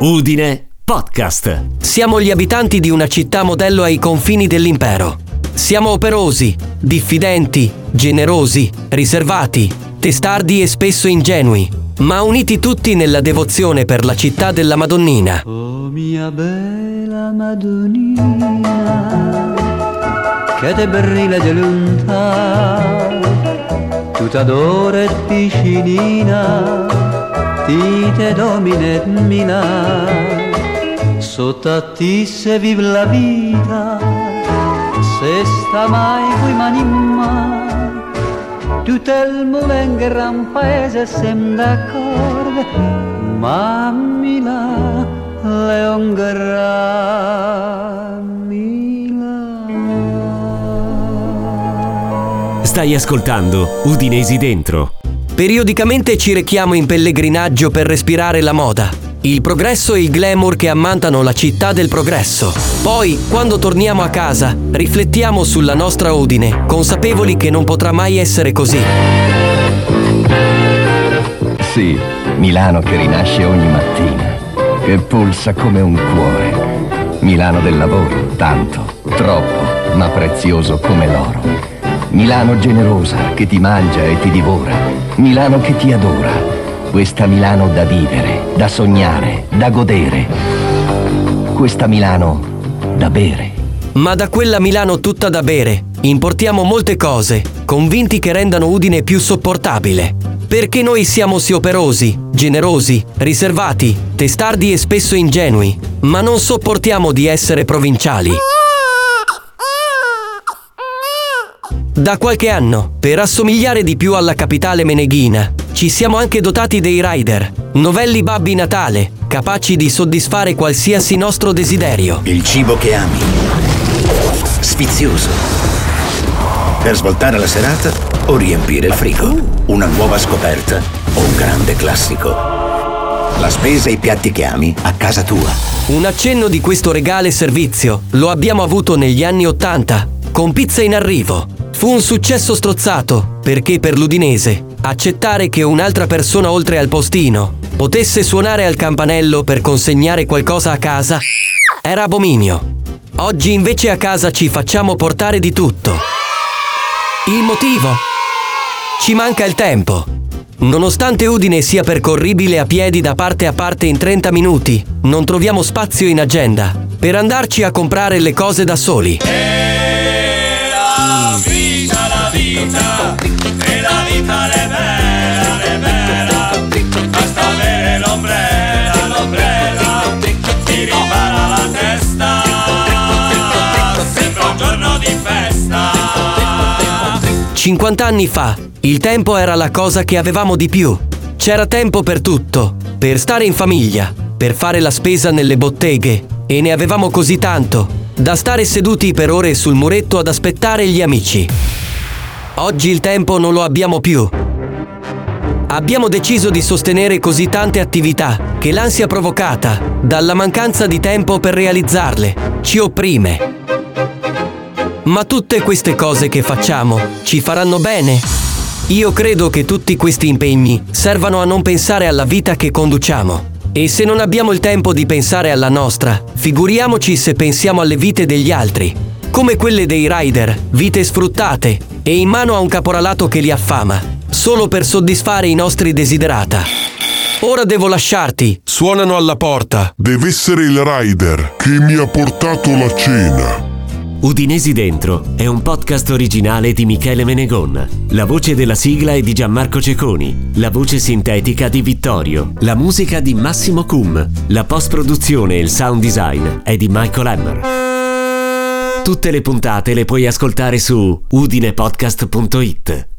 Udine Podcast. Siamo gli abitanti di una città modello ai confini dell'impero. Siamo operosi, diffidenti, generosi, riservati, testardi e spesso ingenui, ma uniti tutti nella devozione per la città della Madonnina. Oh mia bella Madonnina, che te brilla di lontà, tutta d'oro e piscinina, ti te domine Milano, sotto a ti se vive la vita, se sta mai coi mani in mano, tutto il mondo in gran paese sem d'accordo, ma Milano, Leon Gra, Milano. Stai ascoltando Udinesi Dentro. Periodicamente ci rechiamo in pellegrinaggio per respirare la moda, il progresso e il glamour che ammantano la città del progresso. Poi, quando torniamo a casa, riflettiamo sulla nostra Udine, consapevoli che non potrà mai essere così. Sì, Milano che rinasce ogni mattina, che pulsa come un cuore. Milano del lavoro, tanto, troppo, ma prezioso come l'oro. Milano generosa che ti mangia e ti divora. Milano che ti adora. Questa Milano da vivere, da sognare, da godere. Questa Milano da bere. Ma da quella Milano tutta da bere, importiamo molte cose, convinti che rendano Udine più sopportabile. Perché noi siamo sì operosi, generosi, riservati, testardi e spesso ingenui, ma non sopportiamo di essere provinciali. Da qualche anno, per assomigliare di più alla capitale meneghina, ci siamo anche dotati dei rider, novelli babbi Natale, capaci di soddisfare qualsiasi nostro desiderio. Il cibo che ami. Sfizioso. Per svoltare la serata o riempire il frigo. Una nuova scoperta o un grande classico. La spesa e i piatti che ami a casa tua. Un accenno di questo regale servizio lo abbiamo avuto negli anni Ottanta, con pizza in arrivo. Fu un successo strozzato, perché per l'Udinese, accettare che un'altra persona oltre al postino potesse suonare al campanello per consegnare qualcosa a casa era abominio. Oggi invece a casa ci facciamo portare di tutto. Il motivo? Ci manca il tempo. Nonostante Udine sia percorribile a piedi da parte a parte in 30 minuti, non troviamo spazio in agenda per andarci a comprare le cose da soli. La vita, 50 anni fa, il tempo era la cosa che avevamo di più. C'era tempo per tutto, per stare in famiglia, per fare la spesa nelle botteghe, e ne avevamo così tanto, da stare seduti per ore sul muretto ad aspettare gli amici. Oggi il tempo non lo abbiamo più. Abbiamo deciso di sostenere così tante attività che l'ansia provocata dalla mancanza di tempo per realizzarle ci opprime. Ma tutte queste cose che facciamo ci faranno bene? Io credo che tutti questi impegni servano a non pensare alla vita che conduciamo. E se non abbiamo il tempo di pensare alla nostra, figuriamoci se pensiamo alle vite degli altri, come quelle dei rider, vite sfruttate e in mano a un caporalato che li affama, solo per soddisfare i nostri desiderata. Ora devo lasciarti. Suonano alla porta. Deve essere il rider che mi ha portato la cena. Udinesi Dentro è un podcast originale di Michele Menegon. La voce della sigla è di Gianmarco Ceconi, la voce sintetica di Vittorio, la musica di Massimo Cum, la post-produzione e il sound design è di Michael Hammer. Tutte le puntate le puoi ascoltare su udinepodcast.it.